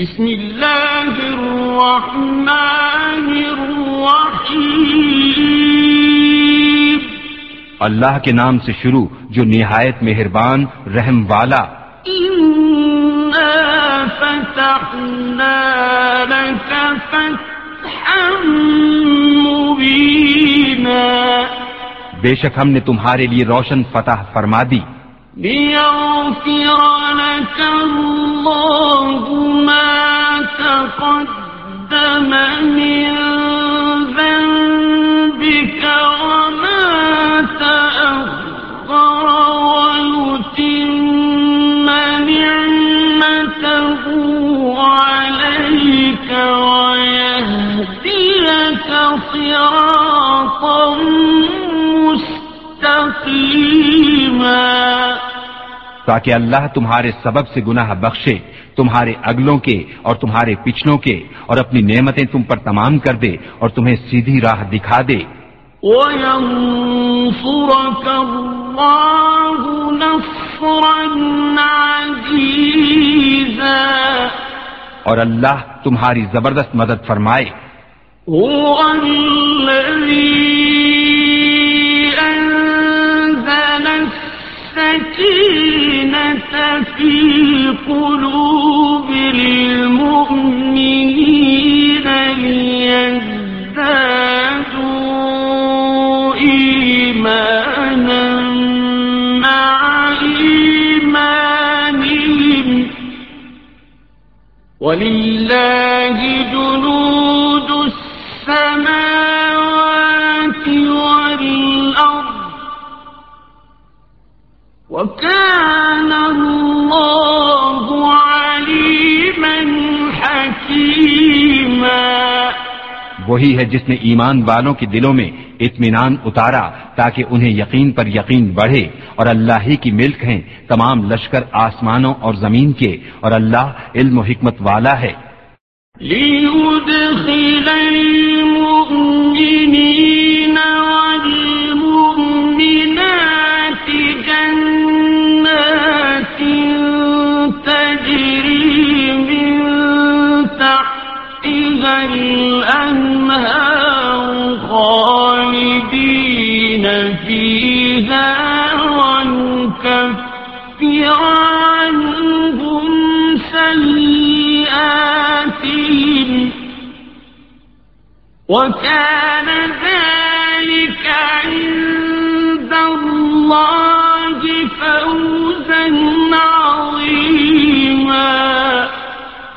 بسم اللہ الرحمن الرحیم اللہ کے نام سے شروع جو نہایت مہربان رحم والا۔ انا فتحنا لك فتحا مبینا بے شک ہم نے تمہارے لیے روشن فتح فرما دی۔ ليغفر لك الله ما تقدم من ذنبك وما تأخر ويتم نعمته عليك ويهديك صراطا تاکہ اللہ تمہارے سبب سے گناہ بخشے تمہارے اگلوں کے اور تمہارے پچھلوں کے اور اپنی نعمتیں تم پر تمام کر دے اور تمہیں سیدھی راہ دکھا دے۔ وَيَنصُرَكَ اللَّهُ نَصْرًا عَزِيزًا۔ اور اللہ تمہاری زبردست مدد فرمائے۔ هو الذي أنزل السكينة في قلوب المؤمنين ليزدادوا إيمانا مع إيمانهم ولله جنود السماوات وكان الله عليما حكيما. وہی ہے جس نے ایمان والوں کے دلوں میں اطمینان اتارا تاکہ انہیں یقین پر یقین بڑھے اور اللہ ہی کی ملک ہیں تمام لشکر آسمانوں اور زمین کے اور اللہ علم و حکمت والا ہے۔ خالدين فيها ويكفر عنهم سيئاتهم وكان ذلك عند الله فوزا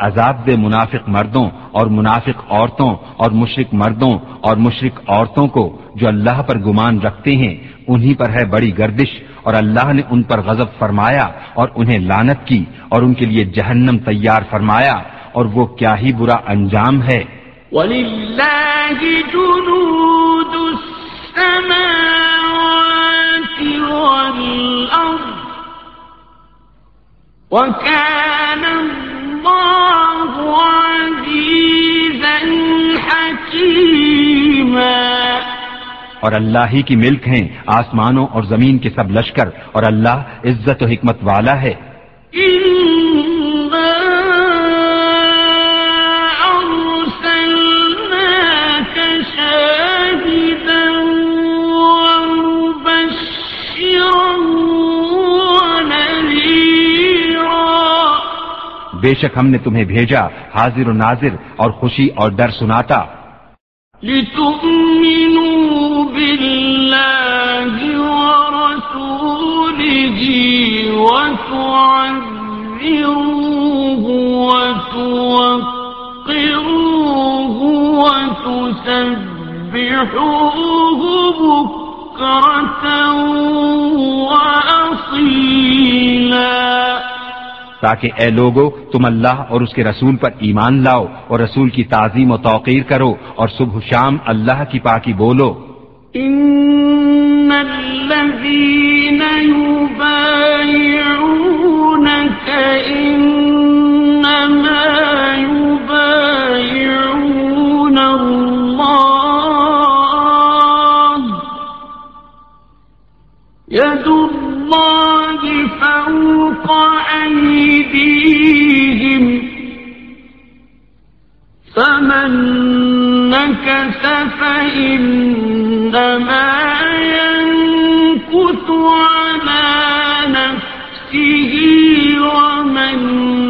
عذاب دے منافق مردوں اور منافق عورتوں اور مشرق مردوں اور مشرق عورتوں کو جو اللہ پر گمان رکھتے ہیں، انہی پر ہے بڑی گردش اور اللہ نے ان پر غضب فرمایا اور انہیں لانت کی اور ان کے لیے جہنم تیار فرمایا اور وہ کیا ہی برا انجام ہے۔ ولله جنود السماوات والأرض وكان الله عزيزا حكيما اور اللہ ہی کی ملک ہیں آسمانوں اور زمین کے سب لشکر اور اللہ عزت و حکمت والا ہے۔ بے شک ہم نے تمہیں بھیجا، حاضر و ناظر اور خوشی اور ڈر سناتا۔ لتؤمنوا بالله ورسوله وتعذروه وتوقروه وتسبحوه بكرة وأصيلا۔ تاکہ اے لوگو، تم اللہ اور اس کے رسول پر ایمان لاؤ اور رسول کی تعظیم و توقیر کرو اور صبح و شام اللہ کی پاکی بولو۔ إن الذين يبايعونك إنما يبايعون الله يد الله فوق أيديهم فمن نكث فإنما ينكث على نفسه ومن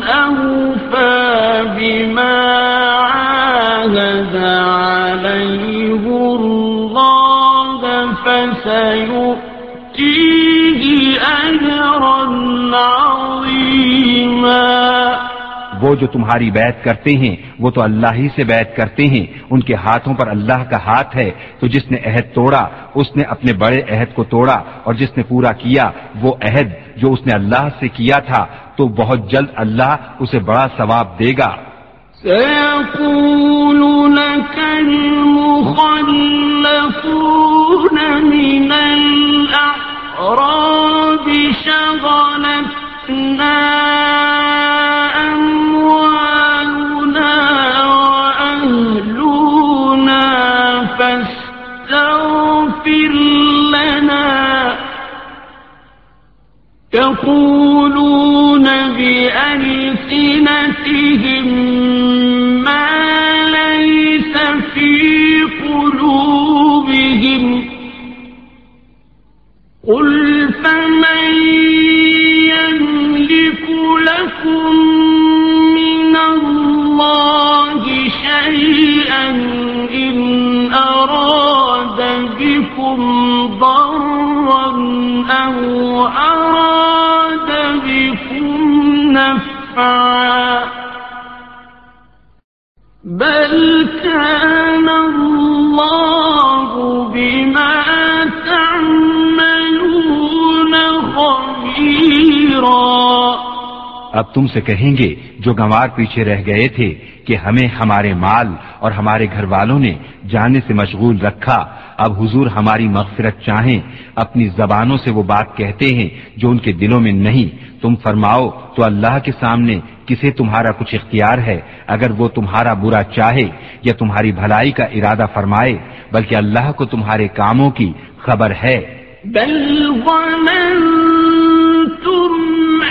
أوفى بما عاهد عليه الله فسيؤتيه وہ جو تمہاری بیعت کرتے ہیں، وہ تو اللہ ہی سے بیعت کرتے ہیں۔ ان کے ہاتھوں پر اللہ کا ہاتھ ہے۔ تو جس نے عہد توڑا، اس نے اپنے بڑے عہد کو توڑا۔ اور جس نے پورا کیا، وہ عہد جو اس نے اللہ سے کیا تھا، تو بہت جلد اللہ اسے بڑا ثواب دے گا۔ سيقول لك المخلفون من الأعراب شغلتنا يقولون بألسنتهم ما ليس في قلوبهم قل فمن يملك لكم من الله شيئا إن أراد بكم ضرا أو أراد نفعا بل كان الله اب تم سے کہیں گے جو گنوار پیچھے رہ گئے تھے کہ ہمیں ہمارے مال اور ہمارے گھر والوں نے جانے سے مشغول رکھا۔ اب حضور ہماری مغفرت چاہیں، اپنی زبانوں سے وہ بات کہتے ہیں جو ان کے دلوں میں نہیں۔ تم فرماؤ، تو اللہ کے سامنے کسے تمہارا کچھ اختیار ہے؟ اگر وہ تمہارا برا چاہے یا تمہاری بھلائی کا ارادہ فرمائے، بلکہ اللہ کو تمہارے کاموں کی خبر ہے۔ بل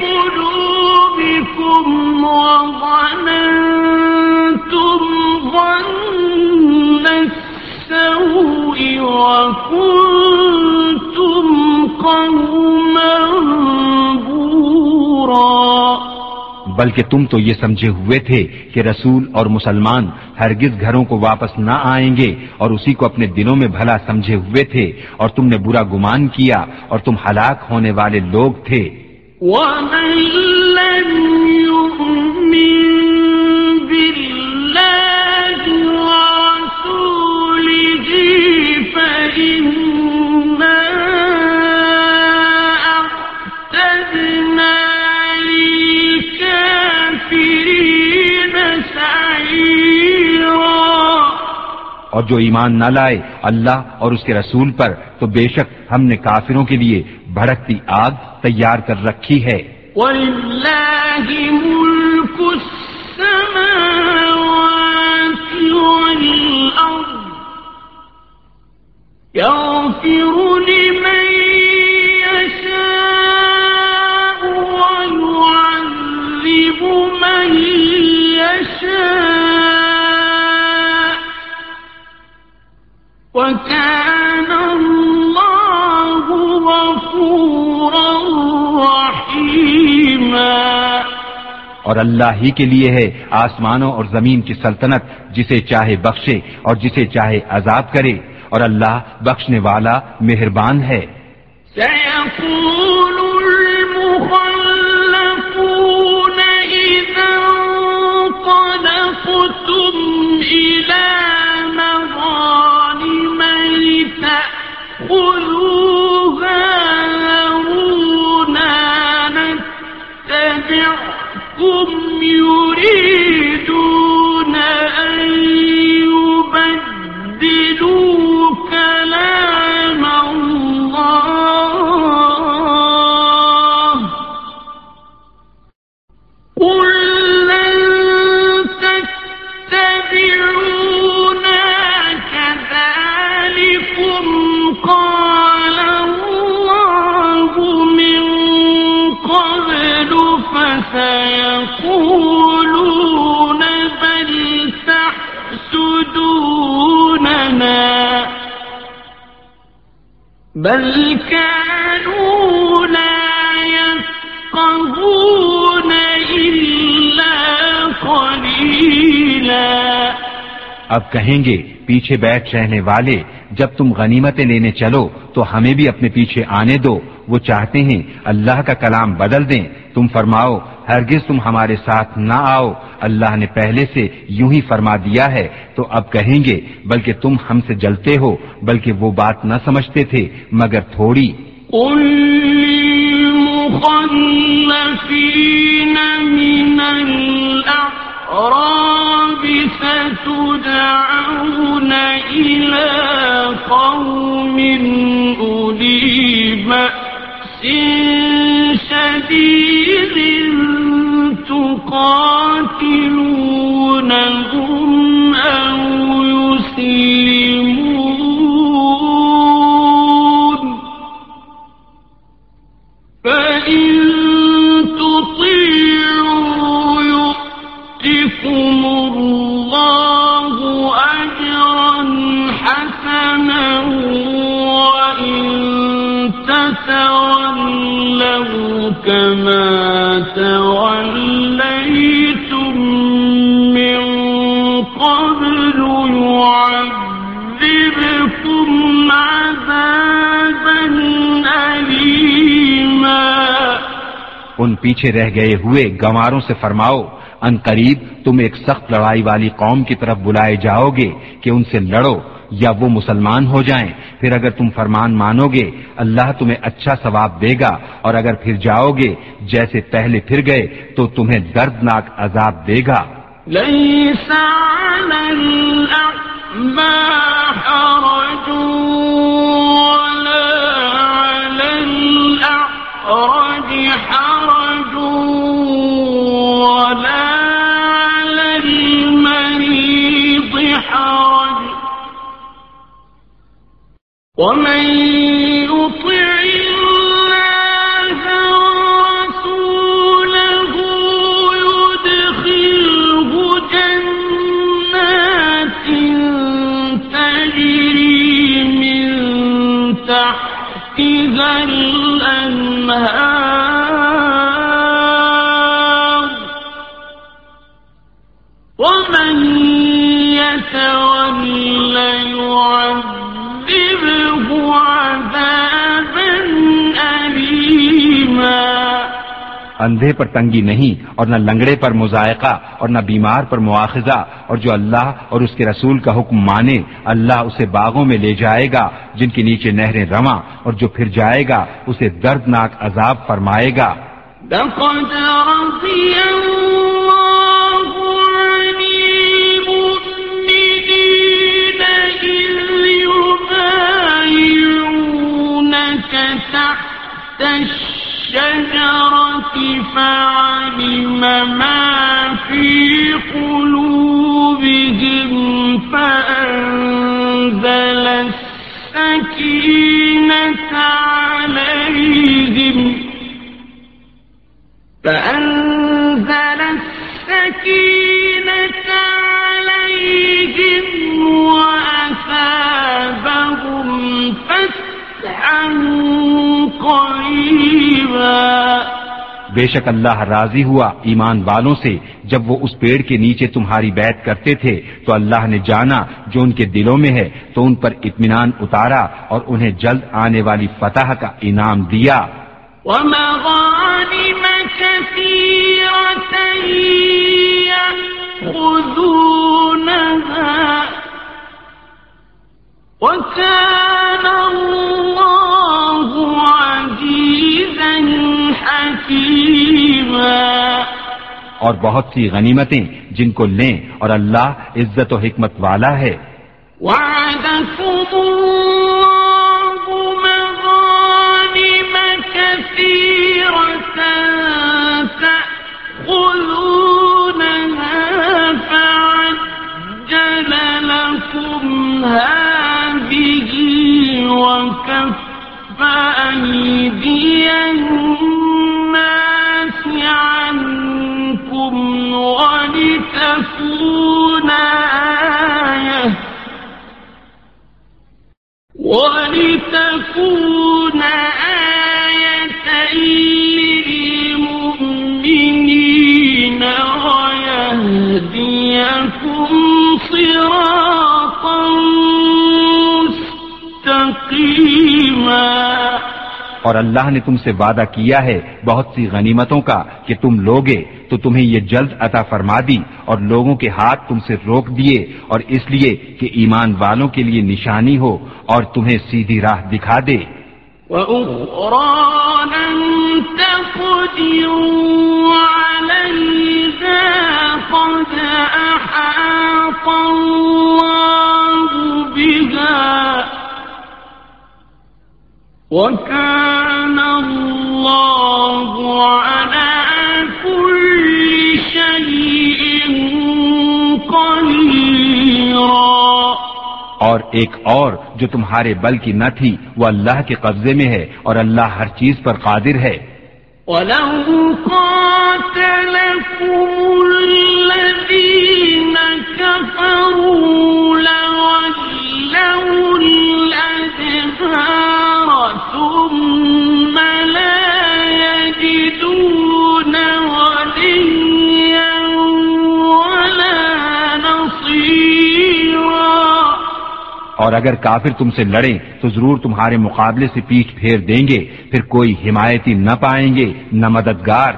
قلوبكم وظننتم ظن السوء وكنتم قوما بورا بلکہ تم تو یہ سمجھے ہوئے تھے کہ رسول اور مسلمان ہرگز گھروں کو واپس نہ آئیں گے اور اسی کو اپنے دلوں میں بھلا سمجھے ہوئے تھے اور تم نے برا گمان کیا اور تم ہلاک ہونے والے لوگ تھے۔ ومن لم يؤمن جو ایمان نہ لائے اللہ اور اس کے رسول پر، تو بے شک ہم نے کافروں کے لیے بھڑکتی آگ تیار کر رکھی ہے۔ وَلِلَّهِ مُلْكُ السَّمَاوَاتِ وَالْأَرْضِ، يَغْفِرُ لِمَنْ وكان الله غفورا رحيما اور اللہ ہی کے لیے ہے آسمانوں اور زمین کی سلطنت جسے چاہے بخشے اور جسے چاہے عذاب کرے۔ اور اللہ بخشنے والا مہربان ہے۔ سيقول يريد بل كانوا لا يفقهون إلا قليلا. اب کہیں گے، پیچھے بیٹھ رہنے والے، جب تم غنیمتیں لینے چلو، تو ہمیں بھی اپنے پیچھے آنے دو۔ وہ چاہتے ہیں، اللہ کا کلام بدل دیں۔ تم فرماؤ، ہرگز تم ہمارے ساتھ نہ آؤ۔ اللہ نے پہلے سے یوں ہی فرما دیا ہے، تو اب کہیں گے، بلکہ تم ہم سے جلتے ہو، بلکہ وہ بات نہ سمجھتے تھے، مگر تھوڑی۔ للمخلفين من الأعراب ستدعون إلى قوم أولي بأس شديد تقاتلونهم أو يسلمون. فإن تطيعوا يؤتكم الله أجرا حسنا وإن تتولوا كما توليتم ان پیچھے رہ گئے ہوئے گواروں سے فرماؤ، ان قریب تم ایک سخت لڑائی والی قوم کی طرف بلائے جاؤ گے کہ ان سے لڑو یا وہ مسلمان ہو جائیں۔ پھر اگر تم فرمان مانو گے، اللہ تمہیں اچھا ثواب دے گا، اور اگر پھر جاؤ گے جیسے پہلے پھر گئے، تو تمہیں دردناک عذاب دے گا۔ ليس ومن يطع الله ورسوله يدخله جنات تجري من تحتها الأنهار ومن يتول يعذبه عذابا أليما اندھے پر تنگی نہیں اور نہ لنگڑے پر مذائقہ اور نہ بیمار پر مواخذہ اور جو اللہ اور اس کے رسول کا حکم مانے اللہ اسے باغوں میں لے جائے گا جن کے نیچے نہریں رواں اور جو پھر جائے گا اسے دردناک عذاب فرمائے گا۔ تحت الشجرة فعلم ما في قلوبهم فأنزل السكينة عليهم. فأنزل السكينة عليهم وأثابهم فتحا بے شک اللہ راضی ہوا ایمان والوں سے جب وہ اس پیڑ کے نیچے تمہاری بیعت کرتے تھے تو اللہ نے جانا جو ان کے دلوں میں ہے تو ان پر اطمینان اتارا اور انہیں جلد آنے والی فتح کا انعام دیا۔ ومغانم اور بہت سی غنیمتیں جن کو لیں اور اللہ عزت و حکمت والا ہے۔ وعدكم الله ولتكون آية ولتكون آية للمؤمنين ويهديكم صراطا مستقيما اور اللہ نے تم سے وعدہ کیا ہے بہت سی غنیمتوں کا کہ تم لوگے تو تمہیں یہ جلد عطا فرما دی اور لوگوں کے ہاتھ تم سے روک دیے اور اس لیے کہ ایمان والوں کے لیے نشانی ہو اور تمہیں سیدھی راہ دکھا دے۔ وأخرى لم تقدروا وكان الله على اور ایک اور جو تمہارے بل کی نہ تھی وہ اللہ کے قبضے میں ہے اور اللہ ہر چیز پر قادر ہے۔ ولو قاتلكم الذين كفروا لولوا الأدبار ثم اور اگر کافر تم سے لڑیں تو ضرور تمہارے مقابلے سے پیٹھ پھیر دیں گے، پھر کوئی حمایتی نہ پائیں گے، نہ مددگار۔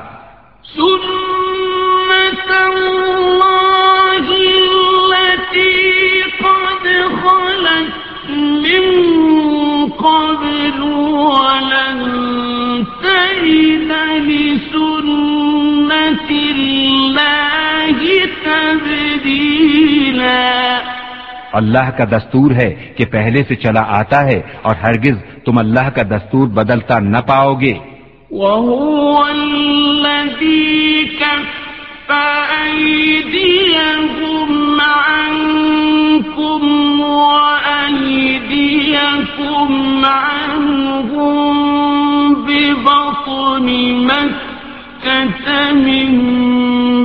سنة الله التي قد خلت من قبل ولن تجد لسنة الله تبديلا اللہ کا دستور ہے کہ پہلے سے چلا آتا ہے اور ہرگز تم اللہ کا دستور بدلتا نہ پاؤ گے وهو الذي من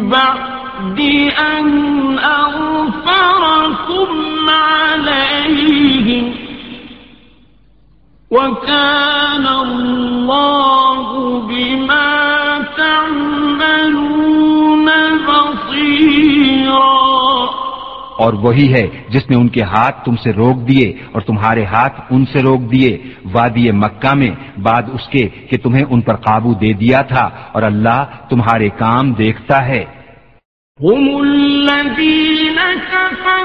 بعد أن أغفركم عليهم وكان الله بما تعملون بصيرا اور وہی ہے جس نے ان کے ہاتھ تم سے روک دیے اور تمہارے ہاتھ ان سے روک دیے۔ وادی مکہ میں بعد اس کے کہ تمہیں ان پر قابو دے دیا تھا اور اللہ تمہارے کام دیکھتا ہے۔ هم الذين كفروا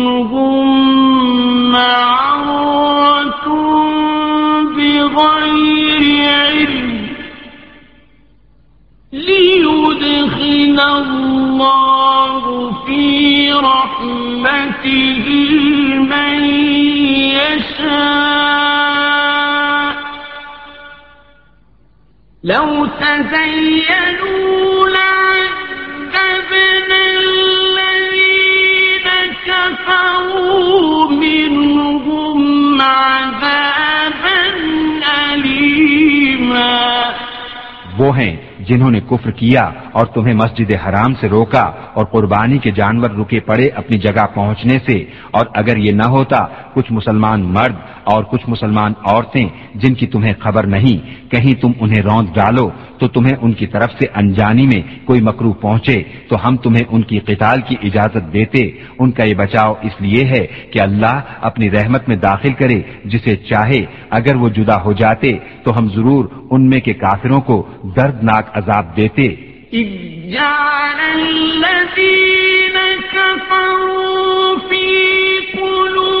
الله في رحمته من يشاء لو تزينوا لعذبنا الذين كفروا منهم عذابا أليما وہ ہیں جنہوں نے کفر کیا اور تمہیں مسجد حرام سے روکا اور قربانی کے جانور رکے پڑے اپنی جگہ پہنچنے سے اور اگر یہ نہ ہوتا کچھ مسلمان مرد اور کچھ مسلمان عورتیں جن کی تمہیں خبر نہیں، کہیں تم انہیں روند ڈالو تو تمہیں ان کی طرف سے انجانی میں کوئی مکرو پہنچے تو ہم تمہیں ان کی قتال کی اجازت دیتے۔ ان کا یہ بچاؤ اس لیے ہے کہ اللہ اپنی رحمت میں داخل کرے، جسے چاہے۔ اگر وہ جدا ہو جاتے تو ہم ضرور ان میں کے کافروں کو دردناک عذاب دیتے۔ جعل الذين كفروا في قلوبهم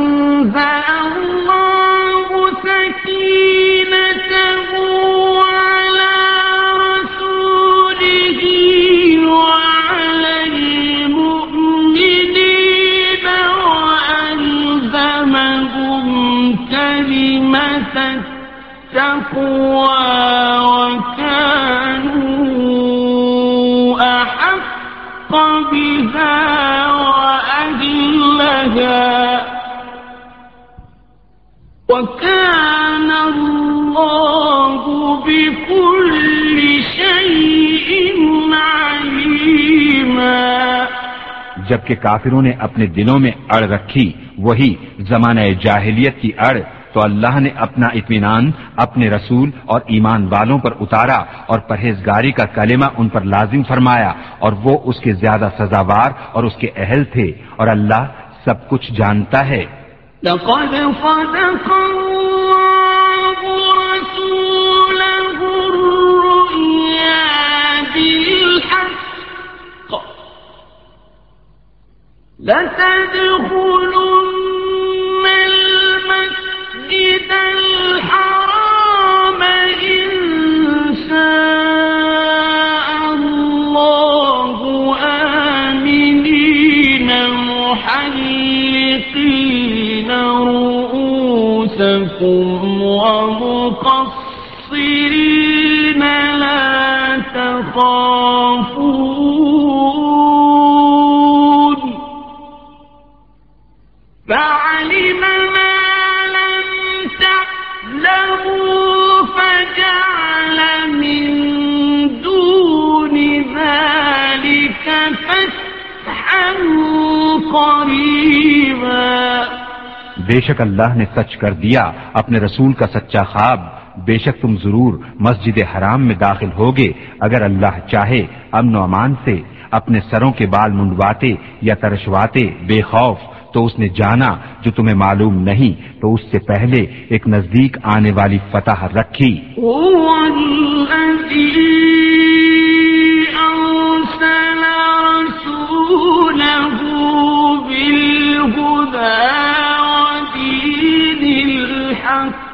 جبکہ کافروں نے اپنے دلوں میں اڑ رکھی، وہی زمانہ جاہلیت کی اڑ۔ تو اللہ نے اپنا اطمینان، اپنے رسول اور ایمان والوں پر اتارا اور پرہیزگاری کا کلمہ ان پر لازم فرمایا اور وہ اس کے زیادہ سزاوار اور اس کے اہل تھے اور اللہ سب کچھ جانتا ہے۔ لتدخلن المسجد الحرام إن شاء الله آمنين محلقين رؤوسكم ومقصرين لا تخافون فعلم ما لم تعلموا فجعل من دون ذلك فتحا قريبا. بے شک اللہ نے سچ کر دیا، اپنے رسول کا سچا خواب۔ بے شک تم ضرور مسجد حرام میں داخل ہوگے۔ اگر اللہ چاہے، امن و امان سے اپنے سروں کے بال منڈواتے یا ترشواتے، بے خوف۔ تو اس نے جانا جو تمہیں معلوم نہیں، تو اس سے پہلے ایک نزدیک آنے والی فتح رکھی۔ هو الذي الحق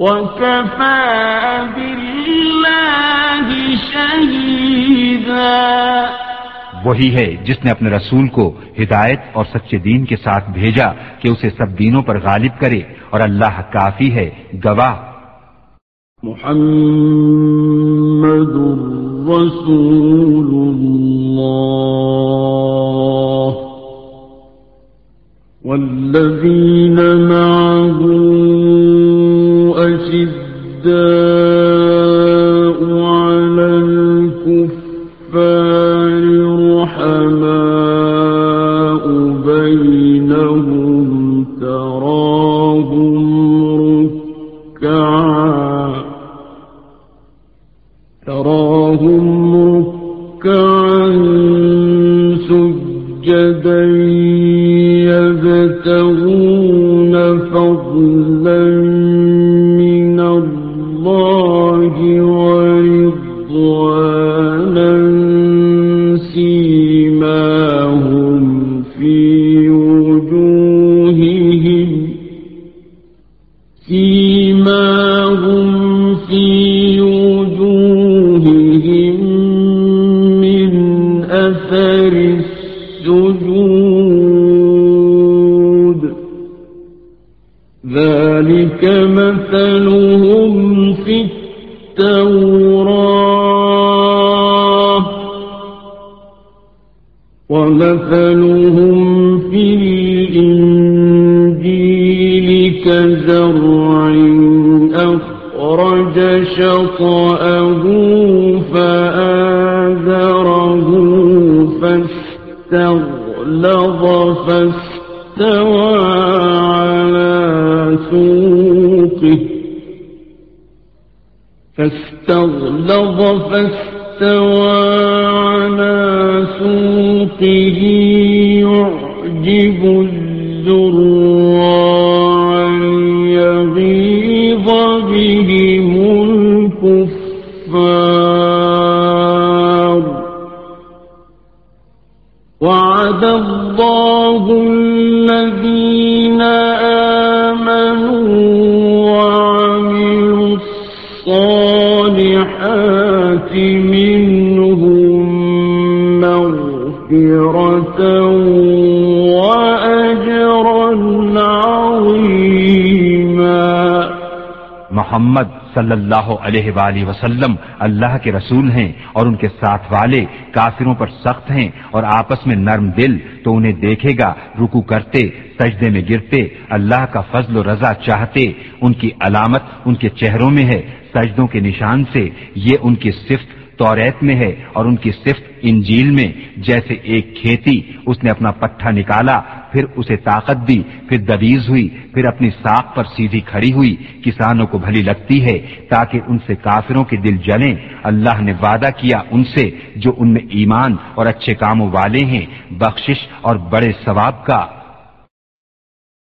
وكفى بالله شهيدا وہی ہے جس نے اپنے رسول کو ہدایت اور سچے دین کے ساتھ بھیجا کہ اسے سب دینوں پر غالب کرے اور اللہ کافی ہے گواہ۔ محمد رسول الله والذين معه تراهم ركعا سجدا فاستغفر منهم مغفرة وأجرا عظيما. محمد صلی اللہ علیہ وآلہ وسلم اللہ کے رسول ہیں اور ان کے ساتھ والے کافروں پر سخت ہیں اور آپس میں نرم دل تو انہیں دیکھے گا، رکو کرتے، سجدے میں گرتے، اللہ کا فضل و رضا چاہتے، ان کی علامت ان کے چہروں میں ہے، سجدوں کے نشان سے یہ ان کی صفت توریت میں ہے اور ان کی صفت انجیل میں، جیسے ایک کھیتی، اس نے اپنا پٹھا نکالا پھر اسے طاقت دی، پھر دویز ہوئی، پھر اپنی ساق پر سیدھی کھڑی ہوئی، کسانوں کو بھلی لگتی ہے تاکہ ان سے کافروں کے دل جلیں۔ اللہ نے وعدہ کیا ان سے جو ان میں ایمان اور اچھے کاموں والے ہیں، بخشش اور بڑے ثواب کا۔